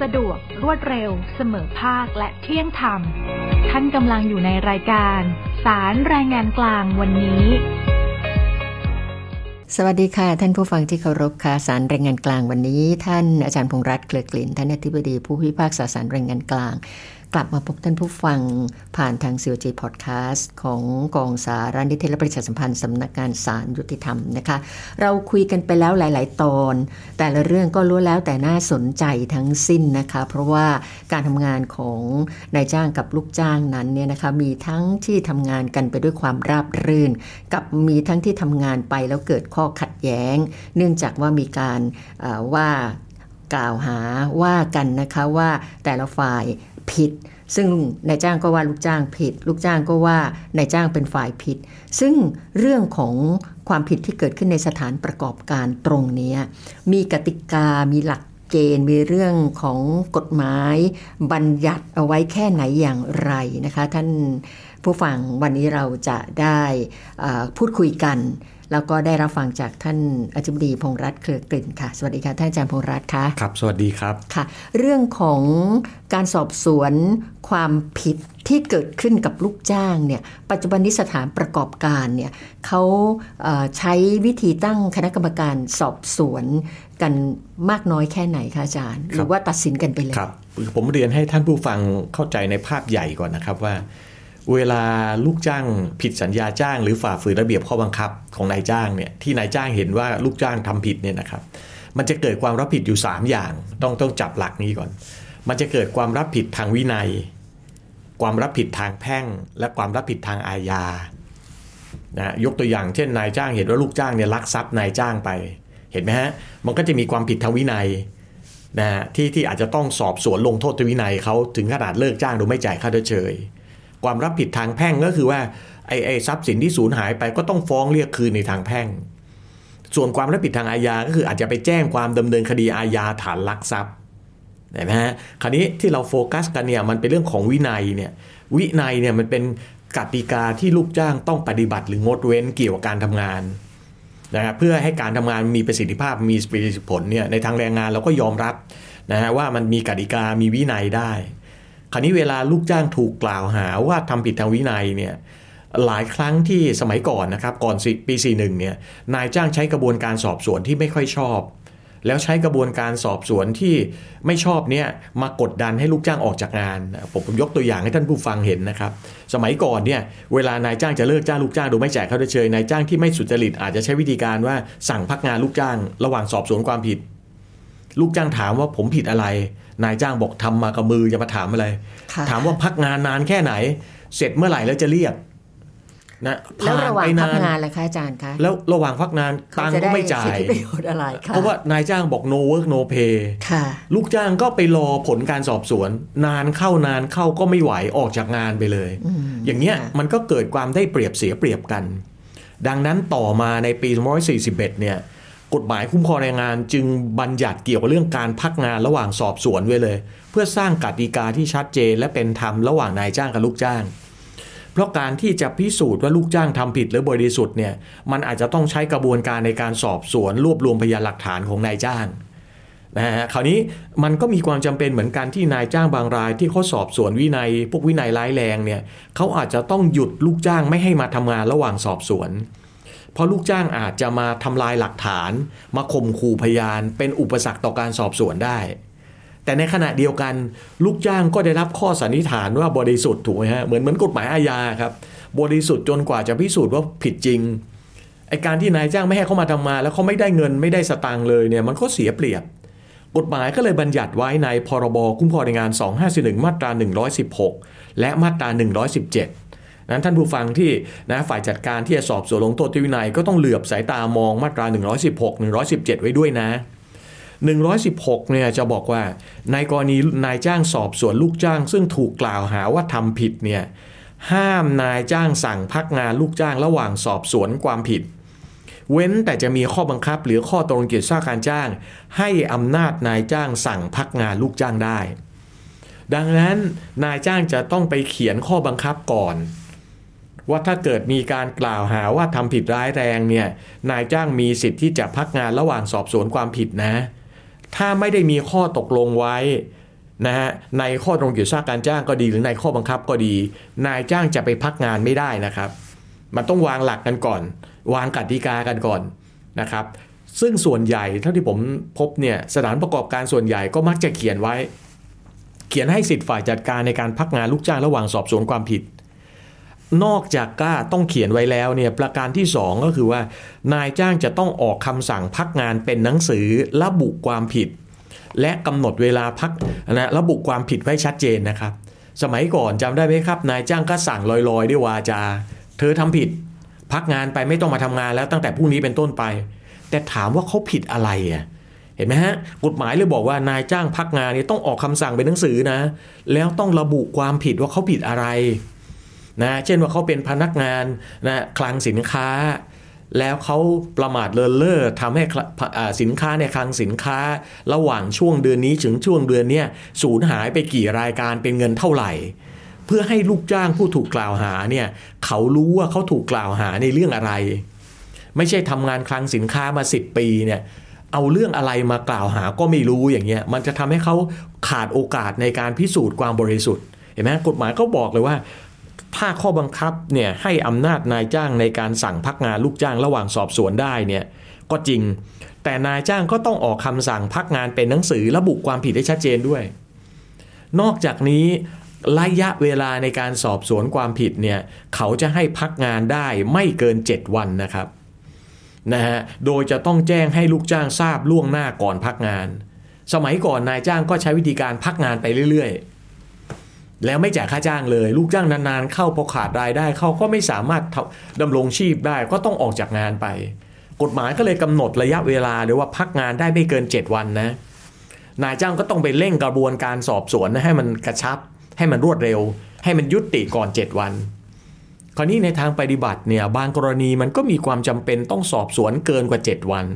สะดวก รวดเร็ว เสมอภาคและเที่ยงธรรม ท่านกำลังอยู่ในรายการ สารแรงงานกลางวันนี้ สวัสดีค่ะ ท่านผู้ฟังที่เคารพค่ะสารแรงงานกลางวันนี้ ท่านอาจารย์พงษ์รัตน์เกลือกลิ่นท่านอธิบดีผู้พิพากษาสารแรงงานกลาง กลับมาพบท่านผู้ฟังผ่านทาง COG Podcast ของกองสารนิเทศและประชาสัมพันธ์สำนักงานสารยุติธรรมนะคะ เราคุยกันไปแล้วหลาย ๆ ตอน แต่ละเรื่องก็ล้วนแล้วแต่น่าสนใจทั้งสิ้นนะคะ เพราะว่าการทำงานของนายจ้างกับลูกจ้างนั้นเนี่ยนะคะมีทั้งที่ทำงานกันไปด้วยความราบรื่น กับมีทั้งที่ทำงานไปแล้วเกิดข้อขัดแย้ง เนื่องจากว่ามีการว่ากล่าวหาว่ากันนะคะว่าแต่ละฝ่าย ผิด ซึ่งนายจ้างก็ว่าลูกจ้างผิด ลูกจ้างก็ว่านายจ้างเป็นฝ่ายผิด ซึ่งเรื่องของความผิดที่เกิดขึ้นในสถานประกอบการตรงนี้มีกติกา มีหลักเกณฑ์มีเรื่องของกฎหมายบัญญัติเอาไว้แค่ไหนอย่างไรนะคะ ท่านผู้ฟังวันนี้เราจะได้พูดคุยกัน แล้วก็ได้รับฟังจากท่านอธิบดีพงษ์รัตน์เครือกลิ่นค่ะ สวัสดีค่ะท่านอาจารย์พงษ์รัตน์ค่ะครับ สวัสดีครับค่ะ เรื่องของการสอบสวนความผิดที่เกิดขึ้นกับลูกจ้างเนี่ยปัจจุบันนี้สถานประกอบการเนี่ยเขาเอ่อใช้วิธีตั้งคณะกรรมการสอบสวนกันมากน้อยแค่ไหนคะอาจารย์ หรือว่าตัดสินกันไปเลยครับ ผมเรียนให้ท่านผู้ฟังเข้าใจในภาพใหญ่ก่อนนะครับว่า เวลาลูกจ้างผิดสัญญาจ้าง หรือฝ่าฝืนระเบียบข้อบังคับของนายจ้างเนี่ยที่นายจ้างเห็นว่าลูกจ้างทำผิดเนี่ยนะครับ มันจะเกิดความรับผิดอยู่ 3 อย่าง ต้องต้องจับหลักนี้ก่อน มันจะเกิดความรับผิดทางวินัย ความรับผิดทางแพ่ง และความรับผิดทางอาญานะยกตัวอย่างเช่นนายจ้างเห็นว่าลูกจ้างเนี่ยลักทรัพย์นายจ้างไป เห็นไหมฮะมันก็จะมีความผิดทางวินัยนะฮะที่ที่อาจจะต้องสอบสวนลงโทษทางวินัยเขาถึงขนาดเลิกจ้างโดยไม่จ่ายค่าชดเชย ความรับผิดทางแพ่งก็คือว่าไอ้ไอ้ทรัพย์สินที่สูญหายไปก็ต้องฟ้องเรียกคืนในทางแพ่ง ส่วนความรับผิดทางอาญาก็คืออาจจะไปแจ้งความดำเนินคดีอาญาฐานลักทรัพย์เห็นไหมฮะคราวนี้ที่เราโฟกัสกันเนี่ยมันเป็นเรื่องของวินัยเนี่ยวินัยเนี่ยมันเป็นกติกาที่ลูกจ้างต้องปฏิบัติหรืองดเว้นเกี่ยวกับการทำงานนะครับเพื่อให้การทำงานมีประสิทธิภาพมีประสิทธิผลเนี่ยในทางแรงงานเราก็ยอมรับนะฮะว่ามันมีกติกามีวินัยได้ คราวนี้เวลาลูกจ้างถูกกล่าวหาว่าทำผิดทางวินัยเนี่ยหลายครั้งที่สมัยก่อนนะครับก่อนสิปี 41เนี่ยนายจ้างใช้กระบวนการสอบสวนที่ไม่ค่อยชอบ แล้วใช้กระบวนการสอบสวนที่ไม่ชอบเนี่ยมากดดันให้ลูกจ้างออกจากงาน ผมผมยกตัวอย่างให้ท่านผู้ฟังเห็นนะครับ สมัยก่อนเนี่ยเวลานายจ้างจะเลิกจ้างลูกจ้างโดยไม่แจ่ายค่าเชยนายจ้างที่ไม่สุจริตอาจจะใช้วิธีการว่าสั่งพักงานลูกจ้าง ระหว่างสอบสวนความผิด ลูกจ้างถามว่าผมผิดอะไร นายจ้างบอกทำมากับมือจะมาถามอะไรค่ะถามว่าพักงานนานแค่ไหน เสร็จเมื่อไหร่แล้วจะเรียกนะแล้วผ่นระหว่างไปพันากงานล่ะคะอาจารย์คะแล้วระหว่างพักงานเขาตังค์จะก็ได้ไม่จ่าสิทยธิประโยชน์อะไรคะเพราะว่านายจ้างบอก no work no pay ค่ะลูกจ้างก็ไปรอผลการสอบสวน นานเข้านานเข้าก็ไม่ไหวออกจากงานไปเลยอืมอย่างเงี้ยค่ะมันก็เกิดความได้เปรียบเสียเปรียบกัน ดังนั้นต่อมาในปี2541 เนี่ย กฎหมายคุ้มครองแรงงานจึงบัญญัติเกี่ยวกับเรื่องการพักงานระหว่างสอบสวนไว้เลย เพื่อสร้างกติกาที่ชัดเจนและเป็นธรรมระหว่างนายจ้างกับลูกจ้าง เพราะการที่จะพิสูจน์ว่าลูกจ้างทำผิดหรือบริสุทธิ์เนี่ยมันอาจจะต้องใช้กระบวนการในการสอบสวน รวบรวมพยานหลักฐานของนายจ้างนะฮะคราวนี้มันก็มีความจำเป็นเหมือนกันที่นายจ้างบางรายที่เขาสอบสวนวินัย พวกวินัยร้ายแรงเนี่ยเขาอาจจะต้องหยุดลูกจ้างไม่ให้มาทำงานระหว่างสอบสวนเพราะลูกจ้างอาจจะมาทำลายหลักฐาน มาข่มขู่พยาน เป็นอุปสรรคต่อการสอบสวนได้ แต่ในขณะเดียวกัน ลูกจ้างก็ได้รับข้อสันนิษฐานว่าบริสุทธิ์ถูกไหมฮะเหมือนเหมือนกฎหมายอาญาครับบริสุทธิ์จนกว่าจะพิสูจน์ว่าผิดจริงไอการที่นายจ้างไม่ให้เขามาทำงานแล้วเขาไม่ได้เงินไม่ได้สตางค์เลยเนี่ยมันก็เสียเปรียบ กฎหมายก็เลยบัญญัติไว้ในพรบคุ้มครองแรงงาน 251 มาตรา 116 และมาตรา 117 นั้นท่านผู้ฟังที่นะฝ่ายจัดการที่จะสอบสวนลงโทษที่วินัยก็ต้องเหลือบสายตามองมาตรา 116 117 ไว้ด้วยนะ 116 เนี่ยจะบอกว่าในกรณีนายจ้างสอบสวนลูกจ้าง ซึ่งถูกกล่าวหาว่าทำผิดเนี่ยห้ามนายจ้างสั่งพักงานลูกจ้างระหว่างสอบสวนความผิด เว้นแต่จะมีข้อบังคับหรือข้อตกลงเกี่ยวกับการจ้าง ให้อำนาจนายจ้างสั่งพักงานลูกจ้างได้ ดังนั้นนายจ้างจะต้องไปเขียนข้อบังคับก่อน ว่าถ้าเกิดมีการกล่าวหาว่าทำผิดร้ายแรงเนี่ยนายจ้างมีสิทธิ์ที่จะพักงานระหว่างสอบสวนความผิดนะ ถ้าไม่ได้มีข้อตกลงไว้นะฮะในข้อตรงเกี่ยวกับการจ้างก็ดีหรือในข้อบังคับก็ดี นายจ้างจะไปพักงานไม่ได้นะครับ มันต้องวางหลักกันก่อน วางกติกากันก่อนนะครับ ซึ่งส่วนใหญ่เท่าที่ผมพบเนี่ยสถานประกอบการส่วนใหญ่ก็มักจะเขียนไว้ เขียนให้สิทธิ์ฝ่ายจัดการในการพักงานลูกจ้างระหว่างสอบสวนความผิด นอกจากกล้าต้องเขียนไว้แล้วเนี่ยประการที่ 2 ก็คือว่า นายจ้างจะต้องออกคำสั่งพักงานเป็นหนังสือระบุความผิด และกำหนดเวลาพักนะระบุความผิดไว้ชัดเจนนะครับ สมัยก่อนจำได้ไหมครับ นายจ้างก็สั่งลอยๆ ด้วยวาจา เธอทำผิด พักงานไปไม่ต้องมาทำงานแล้วตั้งแต่พรุ่งนี้เป็นต้นไป แต่ถามว่าเขาผิดอะไรอะเห็นไหมฮะกฎหมายเลยบอกว่านายจ้างพักงานเนี่ยต้องออกคำสั่งเป็นหนังสือนะ แล้วต้องระบุความผิดว่าเขาผิดอะไร นะเช่นว่าเขาเป็นพนักงานนะคลังสินค้า แล้วเขาประมาทเลินเล่อทำให้สินค้าในคลังสินค้า ระหว่างช่วงเดือนนี้ถึงช่วงเดือนเนี้ยสูญหายไปกี่รายการเป็นเงินเท่าไหร่ เพื่อให้ลูกจ้างผู้ถูกกล่าวหาเนี่ยเขารู้ว่าเขาถูกกล่าวหาในเรื่องอะไร ไม่ใช่ทำงานคลังสินค้ามา 10 ปีเนี่ยเอาเรื่องอะไรมากล่าวหาก็ไม่รู้อย่างเงี้ยมันจะทำให้เขาขาดโอกาสในการพิสูจน์ความบริสุทธิ์เห็นไหมกฎหมายก็บอกเลยว่า ถ้าข้อบังคับเนี่ยให้อำนาจนายจ้างในการสั่งพักงานลูกจ้างระหว่างสอบสวนได้เนี่ยก็จริง แต่นายจ้างก็ต้องออกคำสั่งพักงานเป็นหนังสือระบุความผิดให้ชัดเจนด้วย นอกจากนี้ระยะเวลาในการสอบสวนความผิดเนี่ยเขาจะให้พักงานได้ไม่เกิน 7 วันนะครับนะฮะโดยจะต้องแจ้งให้ลูกจ้างทราบล่วงหน้าก่อนพักงาน สมัยก่อนนายจ้างก็ใช้วิธีการพักงานไปเรื่อยๆ แล้วไม่จ่ายค่าจ้างเลย ลูกจ้างนานๆ เข้าพอขาดรายได้เขาก็ไม่สามารถดำรงชีพได้ก็ต้องออกจากงานไป กฎหมายก็เลยกำหนดระยะเวลาเลยว่าพักงานได้ไม่เกิน 7 วันนะนายจ้างก็ต้องไปเร่งกระบวนการสอบสวนให้มันกระชับ ให้มันรวดเร็ว ให้มันยุติก่อน 7 วันคราวนี้ในทางปฏิบัติเนี่ยบางกรณีมันก็มีความจำเป็นต้องสอบสวนเกินกว่า 7 วัน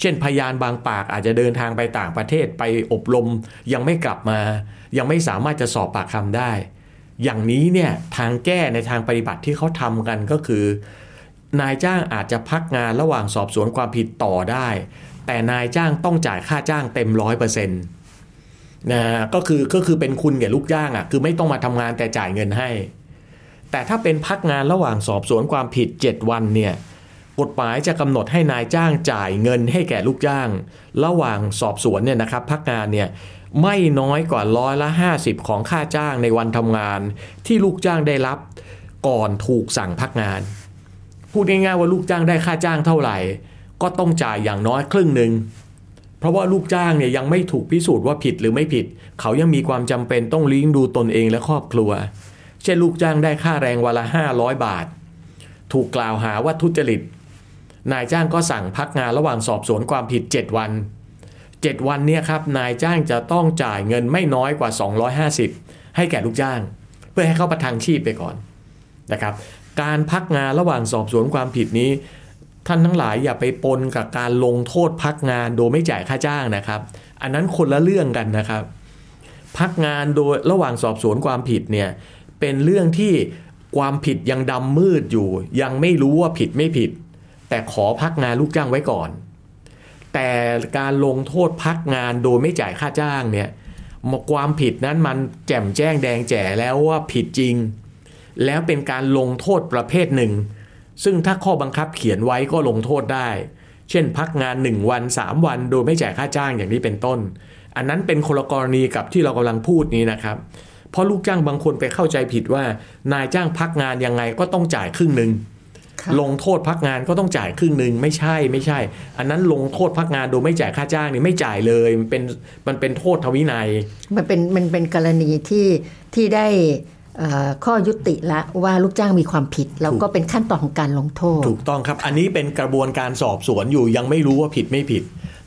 เช่นพยานบางปากอาจจะเดินทางไปต่างประเทศไปอบรมยังไม่กลับมา ยังไม่สามารถจะสอบปากคำได้ อย่างนี้เนี่ยทางแก้ในทางปฏิบัติที่เขาทำกันก็คือ นายจ้างอาจจะพักงานระหว่างสอบสวนความผิดต่อได้ แต่นายจ้างต้องจ่ายค่าจ้างเต็มร้อยเปอร์เซ็นต์นะก็คือก็คือเป็นคุณแก่ลูกจ้างอะคือไม่ต้องมาทำงานแต่จ่ายเงินให้ แต่ถ้าเป็นพักงานระหว่างสอบสวนความผิด 7 วันเนี่ย กฎหมายจะกำหนดให้นายจ้างจ่ายเงินให้แก่ลูกจ้าง ระหว่างสอบสวนเนี่ยนะครับพักงานเนี่ยไม่น้อยกว่าร้อยละ 50 ของค่าจ้างในวันทำงาน ที่ลูกจ้างได้รับก่อนถูกสั่งพักงาน พูดง่ายๆว่าลูกจ้างได้ค่าจ้างเท่าไหร่ ก็ต้องจ่ายอย่างน้อยครึ่งหนึ่งเพราะว่าลูกจ้างเนี่ยยังไม่ถูกพิสูจน์ว่าผิดหรือไม่ผิด เขายังมีความจำเป็นต้องเลี้ยงดูตนเองและครอบครัว เช่นลูกจ้างได้ค่าแรงวันละ 500 บาท ถูกกล่าวหาว่าทุจริต นายจ้างก็สั่งพักงานระหว่างสอบสวนความผิด 7 วัน 7 วันเนี่ยครับนายจ้างจะต้องจ่ายเงินไม่น้อยกว่า 250 ให้แก่ลูกจ้าง เพื่อให้เขาประทังชีพไปก่อนนะครับการพักงานระหว่างสอบสวนความผิดนี้ ท่านทั้งหลายอย่าไปปนกับการลงโทษพักงานโดยไม่จ่ายค่าจ้างนะครับ อันนั้นคนละเรื่องกันนะครับ พักงานโดยระหว่างสอบสวนความผิดเนี่ยเป็นเรื่องที่ความผิดยังดำมืดอยู่ ยังไม่รู้ว่าผิดไม่ผิด แต่ขอพักงานลูกจ้างไว้ก่อน แต่การลงโทษพักงานโดยไม่จ่ายค่าจ้างเนี่ยความผิดนั้นมันแจ่มแจ้งแดงแจ๋แล้วว่าผิดจริง แล้วเป็นการลงโทษประเภทหนึ่ง ซึ่งถ้าข้อบังคับเขียนไว้ก็ลงโทษได้ เช่น พักงาน 1 วัน 3 วัน โดยไม่จ่ายค่าจ้างอย่างนี้เป็นต้น อันนั้นเป็นคนละกรณีกับที่เรากำลังพูดนี้นะครับ เพราะลูกจ้างบางคนไปเข้าใจผิดว่า นายจ้างพักงานยังไงก็ต้องจ่ายครึ่งหนึ่ง ลงโทษพักงานก็ต้องจ่ายครึ่งหนึ่งไม่ใช่ไม่ใช่ อันนั้นลงโทษพักงานโดยไม่จ่ายค่าจ้างนี่ไม่จ่ายเลย มันเป็นมันเป็นโทษทวินัย มันเป็นมันเป็นกรณีที่ที่ได้เอ่อข้อยุติละว่าลูกจ้างมีความผิด แล้วก็เป็นขั้นตอนของการลงโทษ ถูกต้องครับ อันนี้เป็นกระบวนการสอบสวนอยู่ยังไม่รู้ว่าผิดไม่ผิด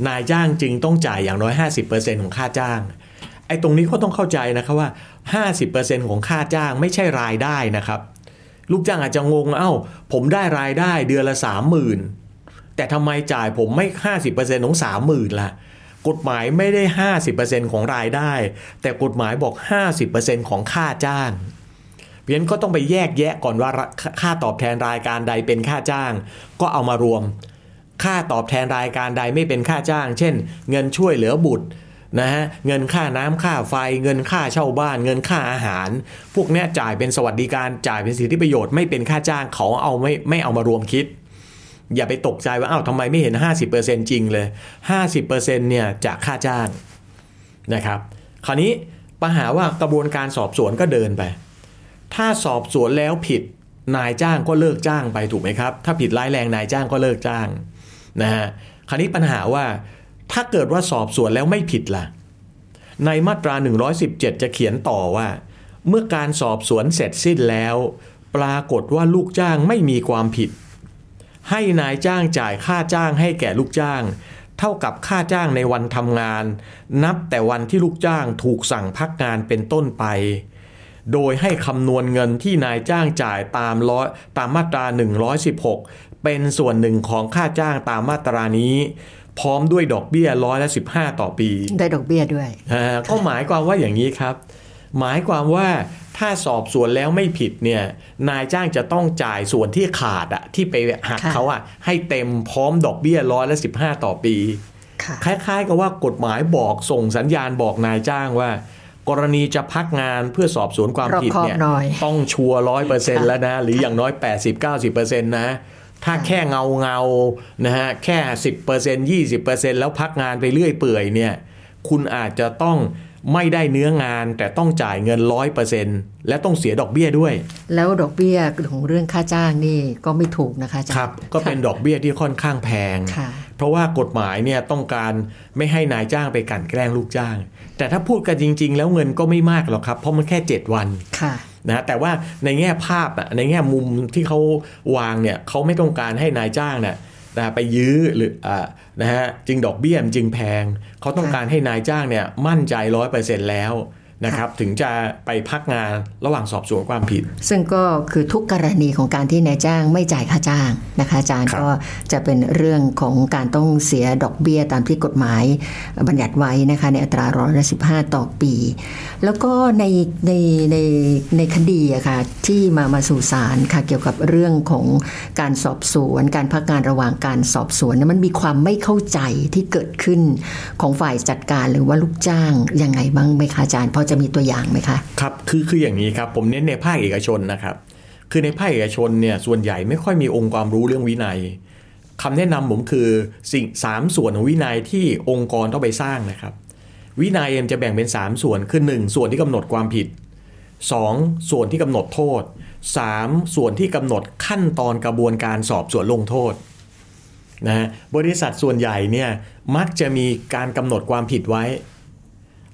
นายจ้างจึงต้องจ่ายอย่างน้อย 50%ของค่าจ้างไอ้ตรงนี้ก็ต้องเข้าใจนะครับว่า 50%ของค่าจ้างไม่ใช่รายได้นะครับ ลูกจ้างอาจจะงง เอ้า ผมได้รายได้เดือนละ30,000แต่ทำไมจ่ายผมไม่ 50%ของ30,000ล่ะ กฎหมายไม่ได้ 50%ของรายได้ แต่กฎหมายบอก 50%ของค่าจ้างเพราะฉะนั้นก็ต้องไปแยกแยะก่อนว่าค่าตอบแทนรายการใดเป็นค่าจ้าง ก็เอามารวม ค่าตอบแทนรายการใดไม่เป็นค่าจ้าง เช่น เงินช่วยเหลือบุตร นะฮะเงินค่าน้ำค่าไฟ เงินค่าเช่าบ้าน เงินค่าอาหาร พวกนี้จ่ายเป็นสวัสดิการจ่ายเป็นสิทธิประโยชน์ไม่เป็นค่าจ้างเขาเอาไม่ไม่เอามารวมคิด อย่าไปตกใจว่าอ้าวทำไมไม่เห็น 50%จริงเลย 50%เนี่ยจากค่าจ้างนะครับ คราวนี้ปัญหาว่ากระบวนการสอบสวนก็เดินไป ถ้าสอบสวนแล้วผิดนายจ้างก็เลิกจ้างไปถูกไหมครับ ถ้าผิดร้ายแรงนายจ้างก็เลิกจ้างนะฮะคราวนี้ปัญหาว่า ถ้าเกิดว่าสอบสวนแล้วไม่ผิดล่ะ ในมาตรา 117 จะเขียนต่อว่า เมื่อการสอบสวนเสร็จสิ้นแล้ว ปรากฏว่าลูกจ้างไม่มีความผิด ให้นายจ้างจ่ายค่าจ้างให้แก่ลูกจ้าง เท่ากับค่าจ้างในวันทำงาน นับแต่วันที่ลูกจ้างถูกสั่งพักงานเป็นต้นไป โดยให้คำนวณเงินที่นายจ้างจ่ายตามร้อยตามมาตรา 116 เป็นส่วนหนึ่งของค่าจ้างตามมาตรานี้ พร้อมด้วยดอกเบี้ยร้อยละ15ต่อปี ได้ดอกเบี้ยด้วยอ่าก็หมายความว่าอย่างนี้ครับ หมายความว่าถ้าสอบสวนแล้วไม่ผิดเนี่ยนายจ้างจะต้องจ่ายส่วนที่ขาดอะที่ไปหักค่ะเขาอะให้เต็มพร้อมดอกเบี้ยร้อยละ15ต่อปีค่ะคล้ายๆกับว่ากฎหมายบอกส่งสัญญาณบอกนายจ้างว่า กรณีจะพักงานเพื่อสอบสวนความผิดเนี่ยรอบคอบหน่อยต้องชัวร์ร้อยเปอร์เซ็นต์ค่ะแล้วนะ หรืออย่างน้อย 80-90%นะ ถ้าค่ะแค่เงาเงาๆนะฮะแค่10% 20%แล้วพักงานไปเรื่อยเปื่อยเนี่ยคุณอาจจะต้องไม่ได้เนื้องานแต่ต้องจ่ายเงิน100%และต้องเสียดอกเบี้ยด้วย แล้วดอกเบี้ยของเรื่องค่าจ้างนี่ก็ไม่ถูกนะคะอาจารย์ครับก็เป็นดอกเบี้ยที่ค่อนข้างแพงค่ะเพราะว่ากฎหมายเนี่ยต้องการไม่ให้นายจ้างไปกลั่นแกล้งลูกจ้าง แต่ถ้าพูดกันจริง ๆ แล้วเงินก็ไม่มากหรอกครับ เพราะมันแค่ 7 วันค่ะ นะแต่ว่าในแง่ภาพในแง่มุมที่เขาวางเนี่ยเขาไม่ต้องการให้นายจ้างเนี่ยนะไปยื้อหรืออ่านะฮะจึงดอกเบี้ยมจึงแพง เขาต้องการให้นายจ้างเนี่ยมั่นใจร้อยเปอร์เซ็นต์แล้ว นะครับถึงจะไปพักงานระหว่างสอบสวนความผิด ซึ่งก็คือทุกกรณีของการที่นายจ้างไม่จ่ายค่าจ้างนะคะอาจารย์ครับก็จะเป็นเรื่องของการต้องเสียดอกเบี้ยตามที่กฎหมายบัญญัติไว้นะคะในอัตราร้อยละสิบห้าต่อปี แล้วก็ในในในในคดีอะค่ะที่มามาสู่ศาลค่ะเกี่ยวกับเรื่องของการสอบสวน การพักงานระหว่างการสอบสวนเนี่ยมันมีความไม่เข้าใจที่เกิดขึ้นของฝ่ายจัดการหรือว่าลูกจ้างยังไงบ้างไหมคะอาจารย์พอจะมีตัวอย่างไหมคะ ครับ คือคืออย่างนี้ครับ ผมเน้นในภาคเอกชนนะครับ คือในภาคเอกชนเนี่ยส่วนใหญ่ไม่ค่อยมีองค์ความรู้เรื่องวินัยคำแนะนำผมคือสิ่งสามส่วนของวินัยที่องค์กรต้องไปสร้างนะครับ วินัยมันจะแบ่งเป็น 3 ส่วนคือ 1 ส่วนที่กำหนดความผิด 2 ส่วนที่กำหนดโทษ 3 ส่วนที่กำหนดขั้นตอนกระบวนการสอบสวนลงโทษนะฮะบริษัทส่วนใหญ่เนี่ยมักจะมีการกำหนดความผิดไว้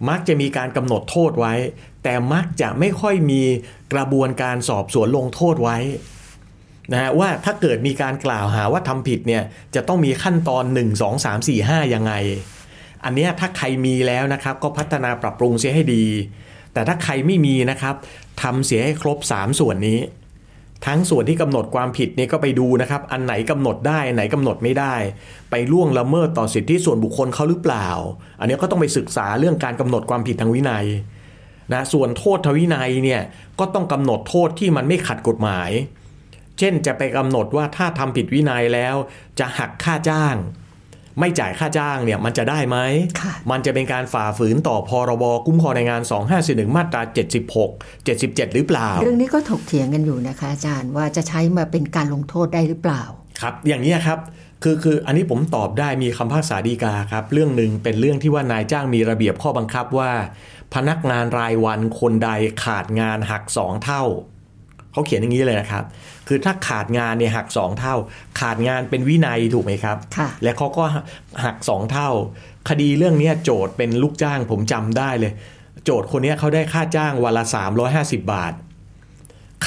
มักจะมีการกำหนดโทษไว้ แต่มักจะไม่ค่อยมีกระบวนการสอบสวนลงโทษไว้นะฮะว่าถ้าเกิดมีการกล่าวหาว่าทำผิดเนี่ยจะต้องมีขั้นตอน 1 2 3 4 5ยังไง อันเนี้ยถ้าใครมีแล้วนะครับก็พัฒนาปรับปรุงเสียให้ดี แต่ถ้าใครไม่มีนะครับทำเสียให้ครบ 3 ส่วนนี้ ทั้งส่วนที่กำหนดความผิดนี่ก็ไปดูนะครับ อันไหนกำหนดได้อันไหนกำหนดไม่ได้ ไปล่วงละเมิดต่อสิทธิส่วนบุคคลเขาหรือเปล่า อันนี้ก็ต้องไปศึกษาเรื่องการกำหนดความผิดทางวินัยนะส่วนโทษทางวินัยเนี่ยก็ต้องกำหนดโทษที่มันไม่ขัดกฎหมาย เช่นจะไปกำหนดว่าถ้าทำผิดวินัยแล้ว จะหักค่าจ้าง ไม่จ่ายค่าจ้างเนี่ยมันจะได้ไหมค่ะมันจะเป็นการฝ่าฝืนต่อพรบคุ้มครองแรงงาน 2541 มาตรา 76 77 หรือเปล่า เรื่องนี้ก็ถกเถียงกันอยู่นะคะอาจารย์ว่าจะใช้มาเป็นการลงโทษได้หรือเปล่า ครับ อย่างนี้ยครับ คือคืออันนี้ผมตอบได้มีคำพิพากษาดีกาครับ เรื่องหนึ่งเป็นเรื่องที่ว่านายจ้างมีระเบียบข้อบังคับว่า พนักงานรายวันคนใดขาดงานหัก2เท่า เขาเขียนอย่างนี้เลยนะครับ คือถ้าขาดงานเนี่ยหัก 2 เท่า ขาดงานเป็นวินัยถูกไหมครับค่ะและเขาก็หัก 2 เท่า คดีเรื่องเนี้ยโจทย์เป็นลูกจ้างผมจำได้เลย โจทย์คนเนี้ยเขาได้ค่าจ้างวันละ 350 บาท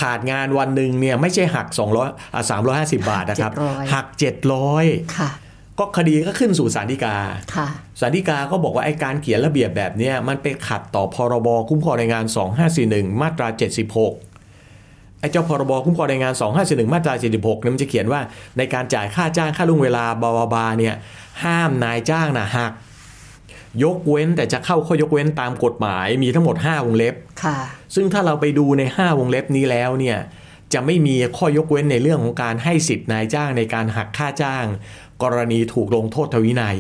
ขาดงานวันหนึ่งเนี่ยไม่ใช่หัก 200อะ350 บาทนะครับ700หัก 700ค่ะก็คดีก็ขึ้นสู่ศาลฎีกาค่ะศาลฎีกาก็บอกว่าไอ้การเขียนระเบียบแบบเนี้ยมันไปขัดต่อพรบคุ้มครองแรงงาน 2541 มาตรา 76 ไอ้เจ้าพรบคุ้มครองแรงงาน 2541 มาตรา 76เนี่ยมันจะเขียนว่าในการจ่ายค่าจ้างค่าล่วงเวลาบาบาบาเนี่ยห้ามนายจ้างนะหัก ยกเว้นแต่จะเข้าข้อยกเว้นตามกฎหมายมีทั้งหมด 5 วงเล็บค่ะ ซึ่งถ้าเราไปดูใน 5 วงเล็บนี้แล้วเนี่ยจะไม่มีข้อยกเว้นในเรื่องของการให้สิทธิ์นายจ้างในการหักค่าจ้าง กรณีถูกลงโทษทางวินัย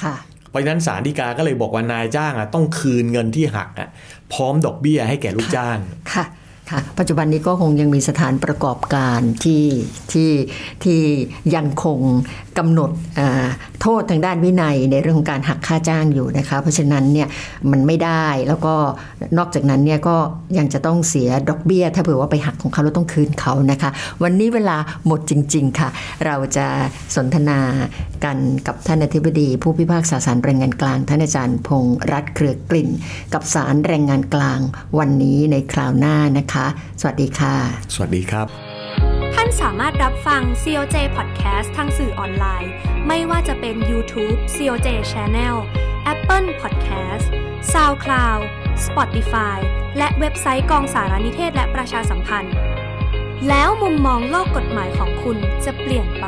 ค่ะเพราะฉะนั้นศาลฎีกาก็เลยบอกว่านายจ้างอะต้องคืนเงินที่หักอะพร้อมดอกเบี้ยให้แก่ลูกจ้างค่ะ ค่ะปัจจุบันนี้ก็คงยังมีสถานประกอบการที่ที่ที่ยังคง กำหนดโทษทางด้านวินัยในเรื่องของการหักค่าจ้างอยู่นะคะ เพราะฉะนั้นเนี่ยมันไม่ได้แล้วก็นอกจากนั้นเนี่ยก็ยังจะต้องเสียดอกเบี้ย ถ้าเผื่อว่าไปหักของเขาแล้วต้องคืนเขานะคะ วันนี้เวลาหมดจริง ๆ ค่ะ เราจะสนทนากันกับท่านอธิบดี ผู้พิพากษาศาลแรงงานกลาง ท่านอาจารย์พงษ์รัฐเครือกลิ่น กับศาลแรงงานกลาง วันนี้ในคราวหน้านะคะ สวัสดีค่ะ สวัสดีครับานสามารถรับฟัง COJ Podcast ทางสื่อออนไลน์ ไม่ว่าจะเป็น YouTube COJ Channel Apple Podcast SoundCloud Spotify และเว็บไซต์กองสารนิเทศและประชาสัมพันธ์ แล้วมุมมองโลกกฎหมายของคุณจะเปลี่ยนไป